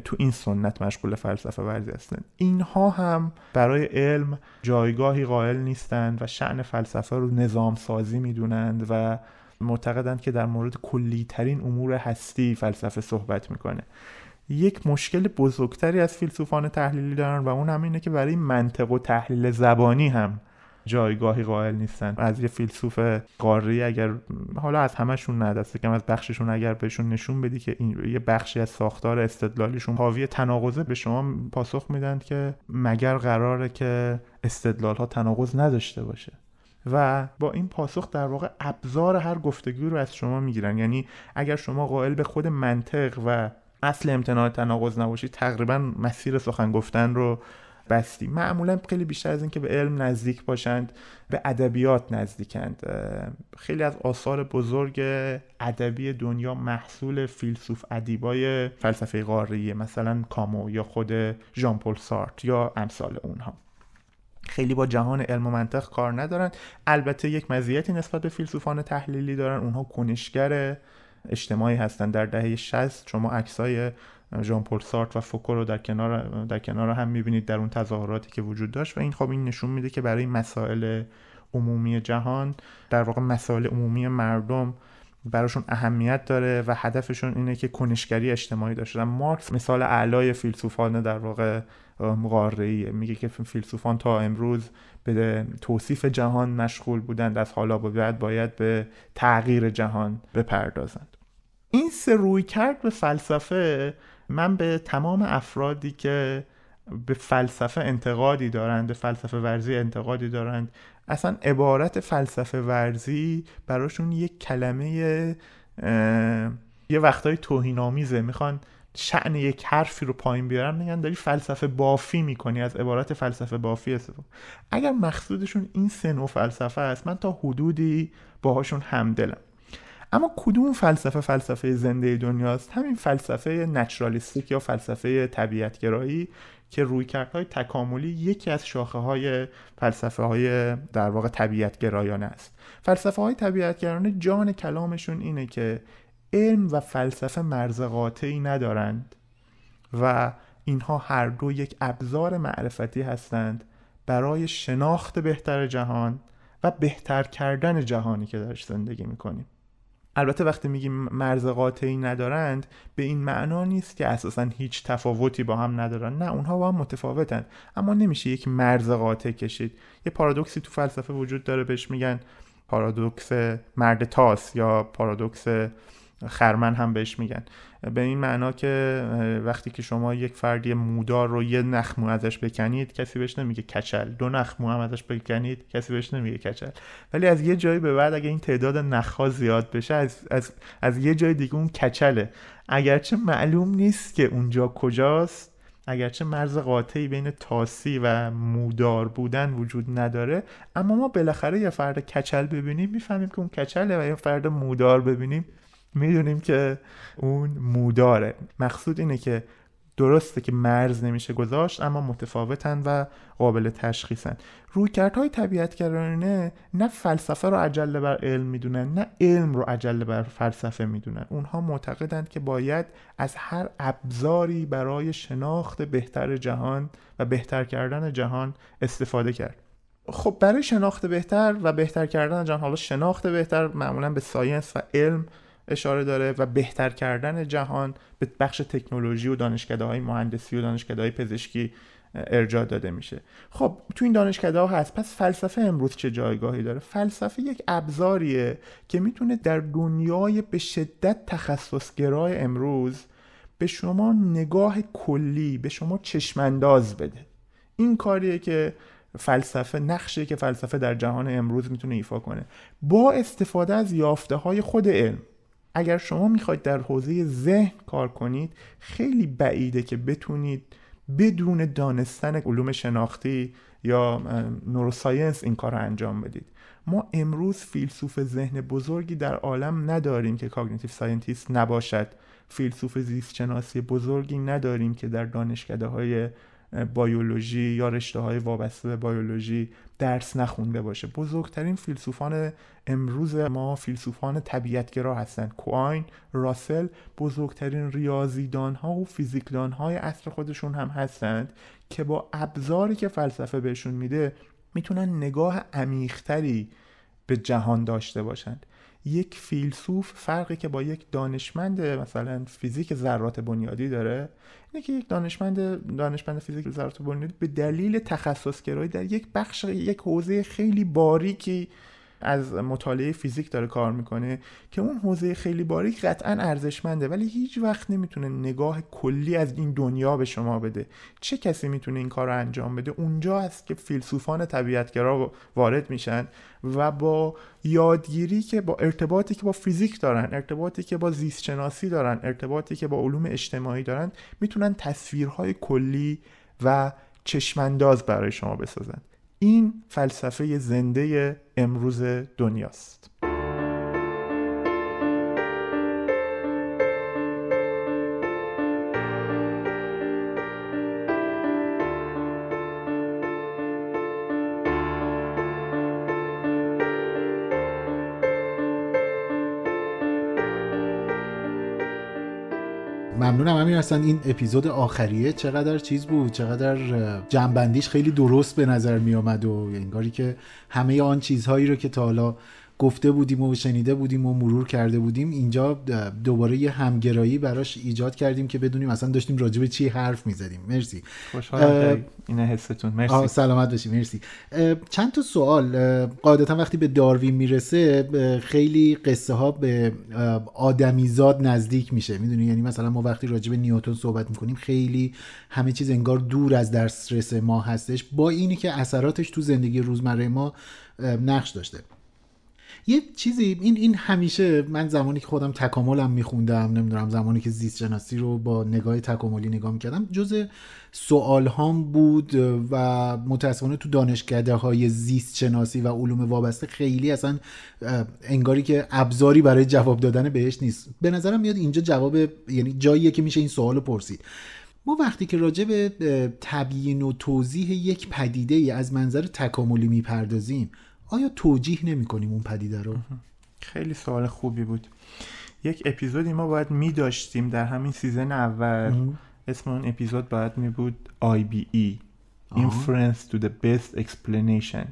تو این سنت مشغول فلسفه ورزی هستن. اینها هم برای علم جایگاهی قائل نیستند و شعن فلسفه رو نظام سازی می‌دونند و معتقدند که در مورد کلی ترین امور هستی فلسفه صحبت می‌کنه. یک مشکل بزرگتری از فیلسوفان تحلیلی دارن و اون هم اینه که برای منطق و تحلیل زبانی هم جایگاهی قائل نیستن. از یه فیلسوف قاری اگر حالا از همشون نه دست کم از بخششون اگر بهشون نشون بدی که این یه بخشی از ساختار استدلالیشون حاوی تناقضه به شما پاسخ میدن که مگر قراره که استدلال ها تناقض نداشته باشه. و با این پاسخ در واقع ابزار هر گفتگو رو از شما می‌گیرن. یعنی اگر شما قائل به خود منطق و اصل امتناع تناقض نباشید تقریبا مسیر سخن گفتن رو بستی معمولا خیلی بیشتر از اینکه به علم نزدیک باشند به ادبیات نزدیکند. خیلی از آثار بزرگ ادبی دنیا محصول فیلسوف ادیبای فلسفه قاره مثلا کامو یا خود ژان پل سارت یا امثال اونها. خیلی با جهان علم و منطق کار ندارن البته یک مزیتی نسبت به فیلسوفان تحلیلی دارن. اونها کنشگر اجتماعی هستن در دهه 60 شما عکسای ژان پل سارت و فوکو رو در کنار در کنار هم می‌بینید در اون تظاهراتی که وجود داشت و این خب این نشون میده که برای مسائل عمومی جهان در واقع مسائل عمومی مردم براشون اهمیت داره و هدفشون اینه که کنشگری اجتماعی داشتن مارکس مثال اعلای فیلسوفان در واقع قاره میگه که فیلسوفان تا امروز به توصیف جهان مشغول بودند از حالا به بعد باید به تغییر جهان بپردازند. این سه روی کرد به فلسفه من به تمام افرادی که به فلسفه انتقادی دارند به فلسفه ورزی انتقادی دارند اصلا عبارت فلسفه ورزی براشون یک کلمه یه وقتای توهین آمیزه می‌خوان شعن یک حرفی رو پایین بیارن میگن داری فلسفه بافی می‌کنی از عبارت فلسفه بافی استفاده اگر مقصودشون این سه نوع فلسفه است من تا حدودی باهاشون همدلم. اما کدوم فلسفه فلسفه زنده دنیاست؟ همین فلسفه نچرالیستیک یا فلسفه طبیعتگرایی که رویکردهای تکاملی یکی از شاخه های فلسفه های در واقع طبیعتگرایانه است. فلسفه های طبیعتگرایانه جان کلامشون اینه که علم و فلسفه مرز قاطعی ندارند و اینها هر دو یک ابزار معرفتی هستند برای شناخت بهتر جهان و بهتر کردن جهانی که درش زندگی می‌کنیم. البته وقتی میگیم مرز قاطعی ندارند به این معنا نیست که اساسا هیچ تفاوتی با هم ندارن. نه اونها با هم متفاوتن اما نمیشه یک مرز قاطع کشید. یه پارادوکسی تو فلسفه وجود داره بهش میگن پارادوکس مرد تاس یا پارادوکس خرمن هم بهش میگن. به این معنا که وقتی که شما یک فردی مودار رو یه نخمو ازش بکنید کسی بهش نمیگه کچل. دو نخمو هم ازش بکنید کسی بهش نمیگه کچل. ولی از یه جایی به بعد اگه این تعداد نخها زیاد بشه از, از, از یه جای دیگه اون کچله. اگرچه معلوم نیست که اونجا کجاست اگرچه مرز قاطعی بین تاسی و مودار بودن وجود نداره اما ما بالاخره یه فرد کچل ببینیم می‌فهمیم که اون کچله و یه فرد مودار ببینیم می‌دونیم که اون موداره. مقصود اینه که درسته که مرز نمیشه گذاشت اما متفاوتن و قابل تشخیصن. رویکردهای طبیعتگرایانه نه فلسفه رو عجله بر علم می‌دونن نه علم رو عجله بر فلسفه می‌دونن. اونها معتقدند که باید از هر ابزاری برای شناخت بهتر جهان و بهتر کردن جهان استفاده کرد. خب برای شناخت بهتر و بهتر کردن جهان حالا شناخت بهتر معمولا به ساینس و علم اشاره داره و بهتر کردن جهان به بخش تکنولوژی و دانشکده های مهندسی و دانشکده های پزشکی ارجاع داده میشه. خب تو این دانشکده ها هست. پس فلسفه امروز چه جایگاهی داره؟ فلسفه یک ابزاریه که می‌تونه در دنیای به شدت تخصصگرای امروز به شما نگاه کلی به شما چشمانداز بده. این کاریه که فلسفه نقشه که فلسفه در جهان امروز می‌تونه ایفا کنه. با استفاده از یافته های خود علم اگر شما می‌خواید در حوزه ذهن کار کنید خیلی بعیده که بتونید بدون دانستن علوم شناختی یا neuroscience این کار رو انجام بدید. ما امروز فیلسوف ذهن بزرگی در عالم نداریم که cognitive scientist نباشد. فیلسوف زیست شناسی بزرگی نداریم که در دانشکده های بایولوژی یا رشته های وابسته به بایولوژی درس نخونده باشه. بزرگترین فیلسوفان امروز ما فیلسوفان طبیعتگرا هستند کوین راسل بزرگترین ریاضیدان ها و فیزیکدان های اصر خودشون هم هستند که با ابزاری که فلسفه بهشون میده می‌تونن نگاه عمیقتری به جهان داشته باشند. یک فیلسوف فرقی که با یک دانشمند مثلا فیزیک ذرات بنیادی داره اینه که یک دانشمند دانشمند فیزیک ذرات بنیادی به دلیل تخصصگرایی در یک بخش یک حوزه خیلی باریکی از مطالعه فیزیک داره کار می‌کنه که اون حوزه خیلی باریک قطعا ارزشمنده ولی هیچ وقت نمی‌تونه نگاه کلی از این دنیا به شما بده. چه کسی می‌تونه این کار رو انجام بده؟ اونجا است که فیلسوفان طبیعتگرا وارد میشن و با یادگیری که با ارتباطی که با فیزیک دارن ارتباطی که با زیست شناسی دارن ارتباطی که با علوم اجتماعی دارن می‌تونن تصویرهای کلی و چشمانداز برای شما بسازن. این فلسفه زنده امروز دنیاست. ممنونم همین اصلا این اپیزود آخریه چقدر چیز بود؟ چقدر جنبندیش خیلی درست به نظر می آمد و انگاری که همه آن چیزهایی رو که تا حالا گفته بودیم و شنیده بودیم و مرور کرده بودیم اینجا دوباره یه همگرایی براش ایجاد کردیم که بدونیم اصلا داشتیم راجع به چی حرف می‌زدیم. مرسی. خوشحالم این حستون. مرسی. سلامت باشی. مرسی. چند تا سوال. قاعدتا وقتی به داروین می‌رسه خیلی قصه ها به آدمیزاد نزدیک میشه. می‌دونی؟ یعنی مثلا ما وقتی راجع به نیوتن صحبت می‌کنیم خیلی همه چیز انگار دور از دسترس ما هستش با اینی که اثراتش تو زندگی روزمره ما نقش داشته. یه چیزی این این همیشه من زمانی که خودم تکاملم میخوندم نمی‌دونم زمانی که زیست شناسی رو با نگاه تکاملی نگاه می‌کردم جز سوال هام بود و متاسفانه تو دانشکده های زیست شناسی و علوم وابسته خیلی اصلا انگاری که ابزاری برای جواب دادن بهش نیست. به نظرم میاد اینجا جواب یعنی جاییه که میشه این سوال پرسید. ما وقتی که راجع به تبیین و توضیح یک پدیده ای از منظر تکاملی می‌پردازیم آیا توجیه نمی کنیم اون پدیده رو؟ خیلی سوال خوبی بود. یک اپیزودی ما باید می داشتیم در همین سیزن اول. اسم اون اپیزود باید می بود IBE Inference to the Best Explanation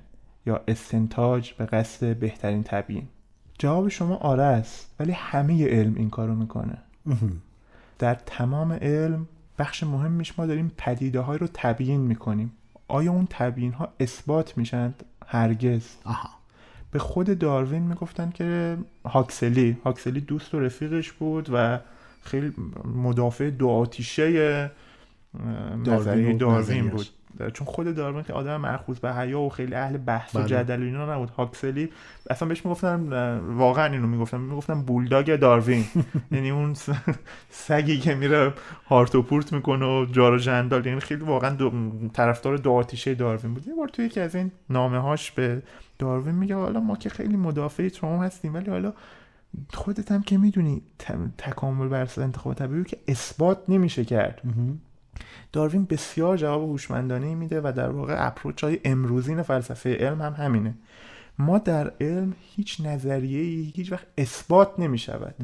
یا استنتاج به قصد بهترین تبیین. جواب شما آره است ولی همه علم این کارو می‌کنه. در تمام علم بخش مهمش ما داریم پدیده های رو تبیین می‌کنیم. آیا اون تبیین ها اثبات میشن؟ هرگز. آها. به خود داروین می‌گفتن که هاکسلی هاکسلی دوست و رفیقش بود و خیلی مدافع دو آتیشه نظریه داروین بود. چون خود داروین که آدم مرخوص به حیا و خیلی اهل بحث بله. و جدل اینا نبود. هاکسلی اصلا بهش می‌گفتن واقعا اینو می‌گفتن. می‌گفتن بولداگ داروین. [LAUGHS] یعنی اون سگی که میره هارت و پورت می‌کنه و جار و جندال. یعنی خیلی واقعا دو طرفدار دو آتیشه داروین بود. یه بار توی یکی از این نامه هاش به داروین میگه حالا ما که خیلی مدافع تروم هستیم ولی حالا خودت هم که می‌دونی تکامل بر انتخاب طبیعی که اثبات نمیشه کرد. داروین بسیار جواب هوشمندانه میده و در واقع اپروچ های امروزین فلسفه علم هم همینه. ما در علم هیچ نظریه هیچ وقت اثبات نمی شود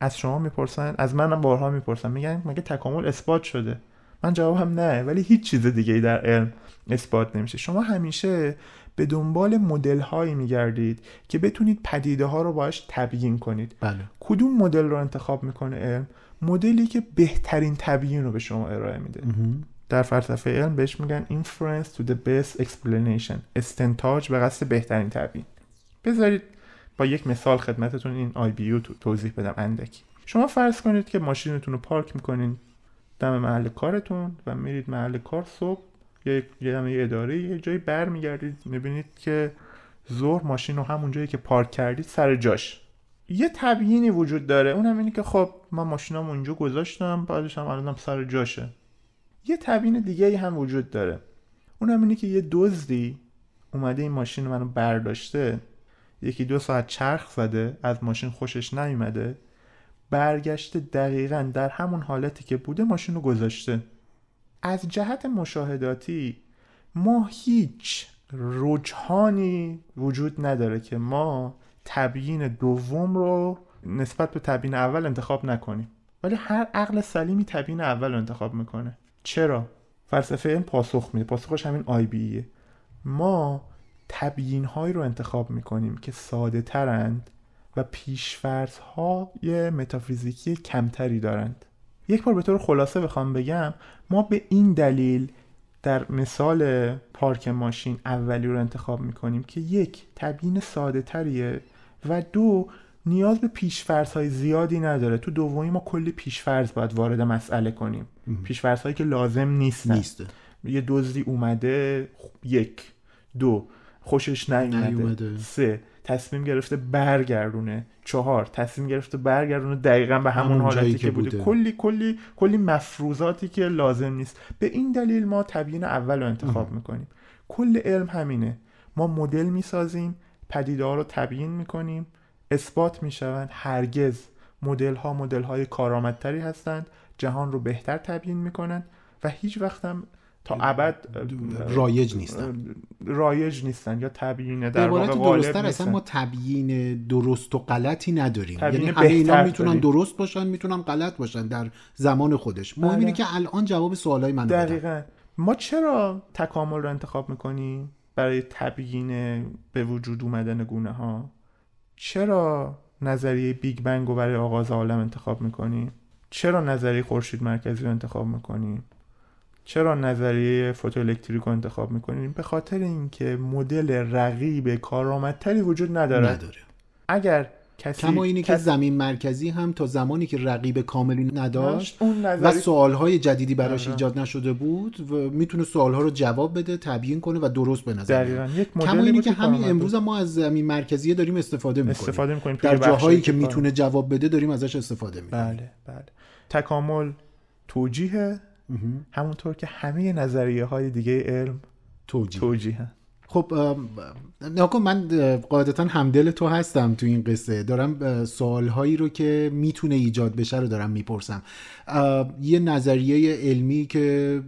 از شما می‌پرسن از منم بارها می‌پرسن میگن مگه تکامل اثبات شده؟ من جوابم نه ولی هیچ چیز دیگه در علم اثبات نمیشه. شما همیشه به دنبال مدل هایی میگردید که بتونید پدیده ها رو باش تبیین کنید. بله. کدوم مدل رو انتخاب می‌کنه علم؟ مدلی که بهترین تبیین رو به شما ارائه میده. در فلسفه علم بهش میگن inference to the best explanation استنتاج به قصد بهترین تبیین. بذارید با یک مثال خدمتتون این IBU تو توضیح بدم اندکی. شما فرض کنید که ماشینتون رو پارک می‌کنین دم محل کارتون و میرید محل کار صبح یا یه دم یه اداره یه جایی بر میگردید می‌بینید که ظهر ماشین رو همون جایی که پارک کردید سر جاش. یه تبیینی وجود داره. اونم اینه که خب من ماشینم اونجا گذاشتم بعدش هم الانم سر جاشه. یه تبیین دیگه هم وجود داره. اونم اینه که یه دزدی اومده این ماشین منو برداشته. یکی دو ساعت چرخ زده از ماشین خوشش نیومده. برگشته دقیقا در همون حالتی که بوده ماشین رو گذاشته. از جهت مشاهداتی ما هیچ رجحانی وجود نداره که ما تبیین دوم رو نسبت به تبیین اول انتخاب نکنیم. ولی هر عقل سلیمی تبیین اول رو انتخاب می‌کنه. چرا؟ فلسفه این پاسخ میده. پاسخش همین آی بیه ما تبیین هایی رو انتخاب می‌کنیم که ساده ترند و پیشفرض های متافیزیکی کمتری دارند. یک بار به طور خلاصه بخوام بگم ما به این دلیل در مثال پارک ماشین اولی رو انتخاب می‌کنیم که یک تبیین ساده تریه و دو نیاز به پیشفرض های زیادی نداره. تو دومی ما کلی پیشفرض باید وارد مسئله کنیم. پیشفرض هایی که لازم نیستن. نیسته یه دزدی اومده یک. دو. خوشش نیومده. سه. تصمیم گرفته برگردونه. چهار. تصمیم گرفته برگردونه دقیقا به همون, حالتی که که بوده. بوده. کلی کلی کلی مفروضاتی که لازم نیست. به این دلیل ما تبیین اول رو انتخاب می‌کنیم. کل علم همینه. ما مدل می‌سازیم. پدیده ها رو تبیین می‌کنیم. اثبات می‌شوند. هرگز مدل ها مدل های کارآمدتری هستند. جهان رو بهتر تبیین می‌کنند و هیچ وقت هم تا ابد رایج نیستن. رایج نیستن یا تبیین در واقع درستتر اصلا ما تبیین درست و غلطی نداریم. یعنی همه اینا می‌تونن. درست باشن می‌تونن غلط باشن در زمان خودش. مهم بله. اینه که الان جواب سوالای من دقیقا. ما چرا تکامل رو انتخاب می‌کنیم؟ برای تبیین به وجود اومدن گونه ها چرا نظریه بیگ بنگ رو برای آغاز عالم انتخاب می‌کنیم چرا نظریه خورشید مرکزی رو انتخاب می‌کنیم چرا نظریه فوتوالکتریک رو انتخاب می‌کنیم به خاطر اینکه مدل رقیب کارآمدتری وجود نداره. نداره. اگر کسی کما اینه که کسی زمین مرکزی هم تا زمانی که رقیب کاملی نداشت اون و سوالهای جدیدی براش آره. ایجاد نشده بود و می‌تونه سوالها رو جواب بده تبیین کنه و درست به نظر بیاره. دقیقا یک کما اینه که همین امروز ما از زمین مرکزی داریم استفاده می‌کنیم. استفاده می‌کنیم در جاهایی که می‌تونه جواب بده داریم ازش استفاده می‌کنیم. بله بله. تکامل توجیه. همونطور که همه نظریه های دیگه علم توجیه. توجیه. خب ناکن من قاعدتا همدل تو هستم تو این قصه. دارم سوالهایی رو که می‌تونه ایجاد بشه رو دارم می‌پرسم. یه نظریه علمی که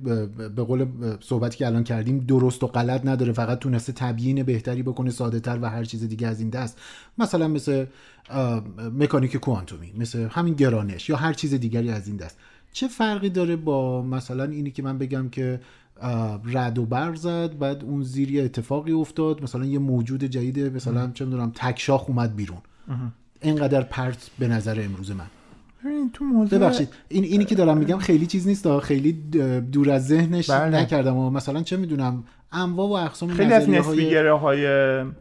به قول صحبتی که الان کردیم درست و غلط نداره فقط تونسته تبیین بهتری بکنه ساده تر و هر چیز دیگه از این دست. مثلا مثل مکانیک کوانتومی مثل همین گرانش یا هر چیز دیگری از این دست. چه فرقی داره با مثلا اینی که من بگم که رد و برق زد بعد اون زیر یه اتفاقی افتاد مثلا یه موجود جدید مثلا چه می‌دونم تکشاخ اومد بیرون. اینقدر پرت به نظر امروز من. تو موضوع ببخشید این اینی که دارم میگم خیلی چیز نیست ها. خیلی دور از ذهنش بله. نکردم. و مثلا چه می‌دونم انواع و اقسام خیلی از نسبیگره های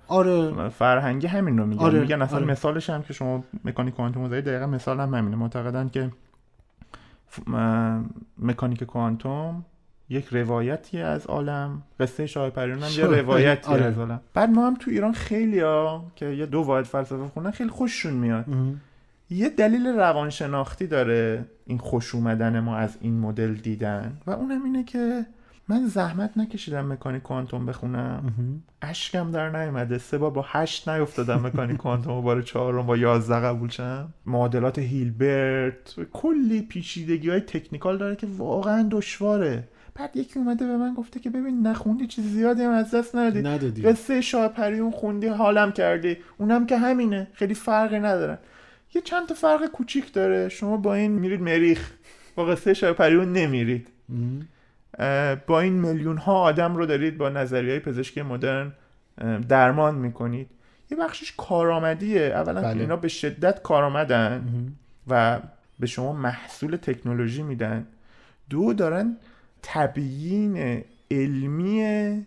آره. فرهنگی همین رو میگن. آره، میگن اصلا آره. مثالش هم که شما مکانیک کوانتوم زدید دقیقا مثال هم همینه. معتقدن که ف- م- مکانیک کوانتوم یک روایتی از عالم. قصه شاه پریان هم یه روایتی آره. از عالم. بعد ما هم تو ایران خیلی ها که یه دو واحد فلسفه خوندن خیلی خوششون میاد. یه دلیل روانشناختی داره این خوش اومدن ما از این مدل دیدن. و اونم اینه که من زحمت نکشیدم مکانیک کوانتوم بخونم. اشکم در نیومده. سه بار با هشت نیفتادم مکانیک کوانتوم و بار چهارم با یازده قبول شم. معادلات هیلبرت. کلی پیچیدگی های تکنیکال داره که واقعا دشواره. بعد یکی اومده به من گفته که ببین نخوندی چیز زیادی هم از دست ندادی. ندادی. قصه شاه پریون خوندی حالم کردی. اونم که همینه خیلی فرقی ندارن. یه چند تا فرق کوچیک داره. شما با این میرید مریخ. با قصه شاه پریون نمیرید با این میلیون ها آدم رو دارید با نظریه های پزشکی مدرن درمان می‌کنید. یه بخشش کارآمدیه. اولا بله. اینا به شدت کارآمدن و به شما محصول تکنولوژی میدن. دو دارن تبیین علمی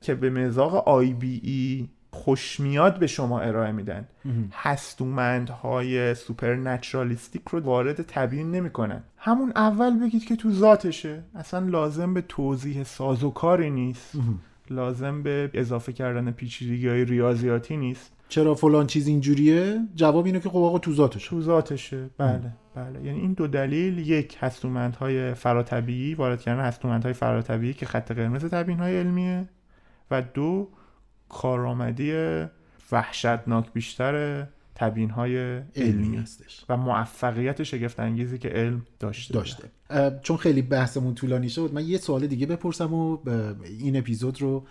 که به مزاق آی بی ای خوشمیاد به شما ارائه میدن. هستومندهای سوپر نچرالیستیک رو وارد تبیین نمی‌کنن. همون اول بگید که تو ذاتشه. اصلا لازم به توضیح سازوکاری نیست. لازم به اضافه کردن پیچیدگی های ریاضیاتی نیست. چرا فلان چیز اینجوریه؟ جواب اینه که خب آقا تو ذاتشه. تو ذاتشه. بله بله. یعنی این دو دلیل یک هستومندهای فراتبیعی وارد کردن هستومندهای فراتبیعی که خط قرمز تبیین های علمیه و دو کارآمدی وحشتناک بیشتر تبیین های علمی, علمی هستش. و موفقیت شگفت انگیزی که علم داشته. داشته. چون خیلی بحثمون طولانی شد من یه سوال دیگه بپرسم و این اپیزود رو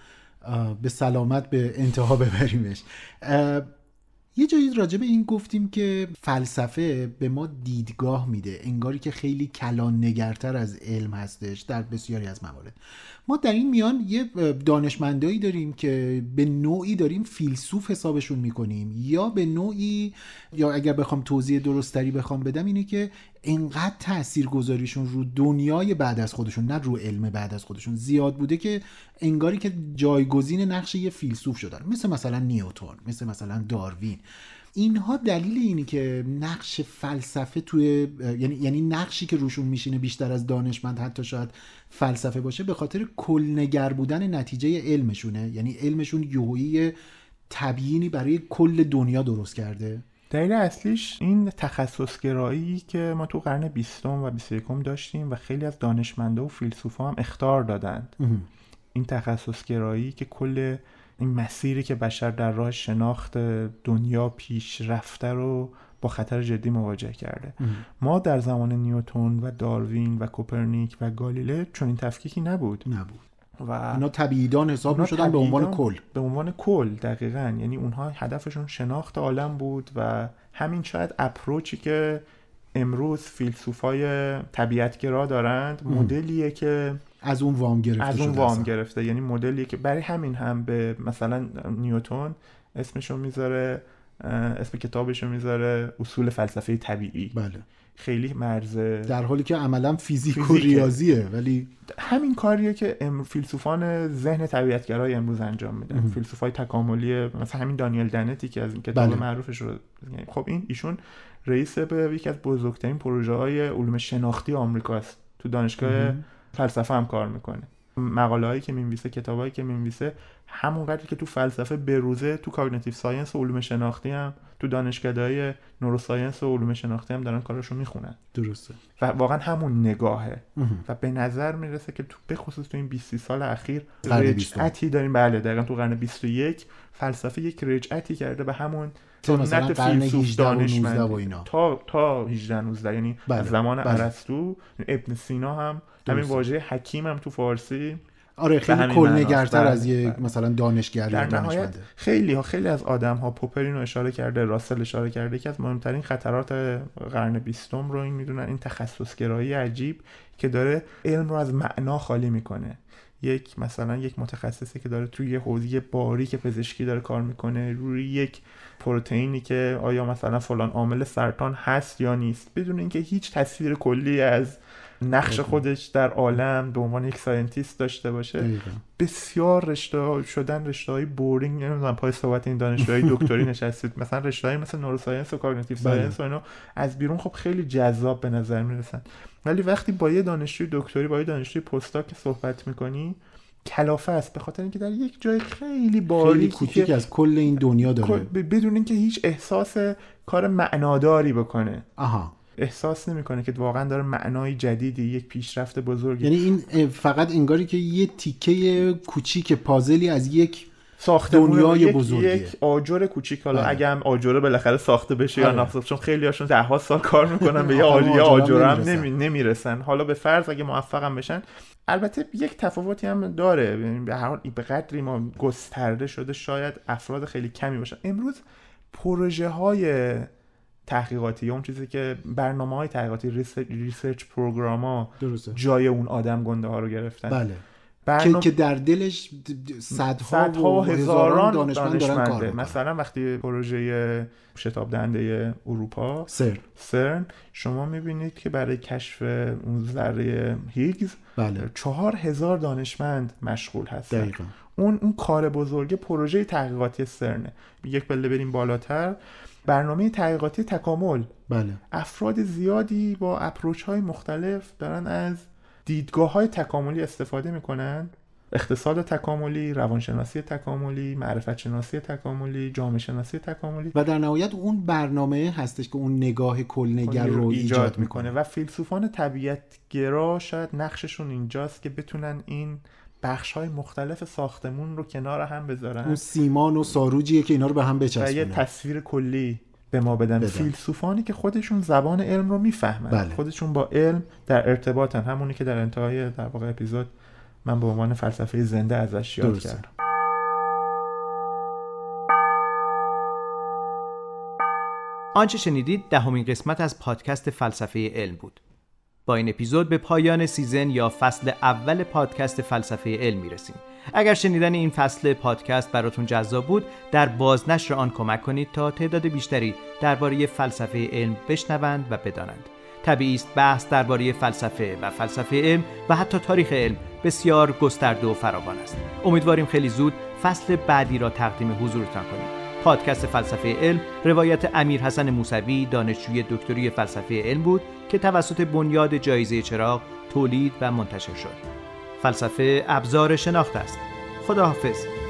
به سلامت به انتها ببریمش. یه جایی راجع به این گفتیم که فلسفه به ما دیدگاه میده. انگاری که خیلی کلان نگرتر از علم هستش در بسیاری از موارد. ما در این میان یه دانشمندایی داریم که به نوعی داریم فیلسوف حسابشون می‌کنیم. یا به نوعی یا اگر بخوام توضیح درستری بخوام بدم اینه که انقدر تأثیر گذاریشون رو دنیای بعد از خودشون نه رو علم بعد از خودشون زیاد بوده که انگاری که جایگزین نقش یه فیلسوف شدن. مثل مثلا نیوتون مثل مثلا داروین. اینها دلیل اینی که نقش فلسفه توی یعنی یعنی نقشی که روشون میشینه بیشتر از دانشمند حتی شاید فلسفه باشه به خاطر کلنگر بودن نتیجه علمشونه. یعنی علمشون یوهی تبیینی برای کل دنیا درست کرده. دلیل اصلیش این تخصصگرایی که ما تو قرن بیستم و بیست یکم داشتیم و خیلی از دانشمنده و فیلسوفا هم اختار دادند. این تخصصگرایی که کل این مسیری که بشر در راه شناخت دنیا پیش رفته رو با خطر جدی مواجه کرده. ما در زمان نیوتون و داروین و کوپرنیک و گالیله چون این تفکیکی نبود. نبود. و اینا طبیعیدان حساب اونا می‌شدن به عنوان کل. به عنوان کل دقیقا. یعنی اونها هدفشون شناخت عالم بود و همین شاید اپروچی که امروز فیلسوفای طبیعتگرا دارند مدلیه که از اون وام گرفته از اون وام. گرفته. یعنی مدلیه که برای همین هم به مثلا نیوتون اسمشو می‌ذاره اسم کتابشو می‌ذاره اصول فلسفه طبیعی. بله. خیلی مرز در حالی که عملا فیزیک و. ریاضیه ولی همین کاریه که ام- فیلسوفان ذهن طبیعتگرای امروز انجام میدن. فیلسوفای تکاملی مثلا همین دانیل دنتی که از این کتاب بله. معروفش رو خب این ایشون رئیس به یکی از بزرگترین پروژه های علوم شناختی آمریکاست تو دانشگاه فلسفه هم کار می‌کنه. مقاله هایی که می‌نویسه کتاب هایی که می‌نویسه همونقدر که تو فلسفه بروزه تو cognitive science و علوم شناختی هم تو دانشکده neuroscience و علوم شناختی هم دارن کارشو می‌خونن. درسته. و واقعا همون نگاهه. و به نظر می‌رسه که تو بخصوص تو این 20 سال اخیر. رجعتی داریم. بله دقیقا تو قرن 21 فلسفه یک رجعتی کرده به همون تا مثلا سنت قرن فیلسوف 18 و 19 دانشمندی. و اینا. تا تا 18 19 یعنی بله، از زمان بله. ارسطو ابن سینا هم همین. واژه حکیم هم تو فارسی آره خیلی کلنگرتر. از یک بله. مثلا دانشگر در نهایت خیلی ها خیلی از آدم ها پوپرین رو اشاره کرده راسل اشاره کرده که از مهمترین خطرات قرن بیستم رو این می‌دونن این تخصصگرایی عجیب که داره علم رو از معنا خالی می‌کنه یک مثلا یک متخصصی که داره توی یه حوزه باریک پزشکی داره کار می‌کنه روی یک پروتئینی که آیا مثلا فلان عامل سرطان هست یا نیست. بدون اینکه هیچ تصویر کلی از نقش خودش در عالم به عنوان یک scientist داشته باشه. دقیقاً. بسیار رشته شدن رشته های boring نمی‌دونم پای صحبت این دانشجوهای دکتری [LAUGHS] نشستید. مثلا رشته های مثل neuroscience و cognitive بله. science و اینا از بیرون خب خیلی جذاب به نظر می‌رسن. ولی وقتی با یه دانشجوی دکتری با یه دانشجوی postdoc که صحبت می‌کنی کلافه است. به خاطر اینکه در یک جای خیلی خیلی باریکی کوچیک از کل این دنیا داره. بدون اینکه هیچ احساس کار معناداری بکنه. آها. احساس نمی‌کنه که واقعا داره معنای جدیدی یک پیشرفت بزرگی. یعنی این فقط انگاری که یه تیکه کوچیک پازلی از یک ساختمون دنیای یک بزرگیه. یک آجر کوچیک حالا بله. اگه هم آجره بالاخره ساخته بشه یا آره. ناساخته چون خیلی هاشون ده ها سال کار می‌کنن به یه [LAUGHS] آجر, هم. نمی... نمی‌رسن حالا به فرض اگه موفق هم بشن البته یک تفاوتی هم داره به هر حال به قدری ما گسترده شده شاید افراد خیلی کمی باشن امروز پروژه های تحقیقاتی یا اون چیزی که برنامه های تحقیقاتی research program ها درسته جای اون آدم گنده ها رو گرفتن بله برنامه که در دلش صدها, صدها و هزاران دانشمند دارن کار مثلا وقتی پروژه شتاب دهنده اروپا سرن شما می‌بینید که برای کشف اون ذره هیگز بله. چهار هزار دانشمند مشغول هستن. دقیقا. اون اون کار بزرگ پروژه تحقیقاتی سرنه. یک پله بریم بالاتر. برنامه تحقیقاتی تکامل. بله. افراد زیادی با اپروچ های مختلف دارن از دیدگاه های تکاملی استفاده می‌کنن؟ اقتصاد تکاملی، روانشناسی تکاملی، معرفت شناسی تکاملی، جامعه شناسی تکاملی. و در نهایت اون برنامه هستش که اون نگاه کلنگر رو ایجاد می‌کنه. و فیلسوفان طبیعت گرا شاید نقششون اینجاست که بتونن این بخش های مختلف ساختمون رو کنار هم بذارن. اون سیمان و ساروجیه که اینا رو به هم بچسبونه و یه تصویر کلی به ما بدن. بدن. فیلسوفانی که خودشون زبان علم رو می‌فهمن. بله. خودشون با علم در ارتباطن. همونی که در انتهای در واقع اپیزود من به عنوان فلسفه زنده ازش یاد کردم. آنچه شنیدید دهمین قسمت از پادکست فلسفه علم بود. با این اپیزود به پایان سیزن یا فصل اول پادکست فلسفه علم می‌رسیم. اگر شنیدن این فصل پادکست براتون جذاب بود در بازنشر آن کمک کنید تا تعداد بیشتری درباره فلسفه علم بشنوند و بدانند. طبیعی است بحث درباره فلسفه و فلسفه علم و حتی تاریخ علم بسیار گسترده و فراوان است. امیدواریم خیلی زود فصل بعدی را تقدیم حضورتان کنیم. پادکست فلسفه علم روایت امیر حسن موسوی دانشجوی دکتری فلسفه علم بود که توسط بنیاد جایزه چراغ تولید و منتشر شد. فلسفه ابزار شناخت است. خداحافظ.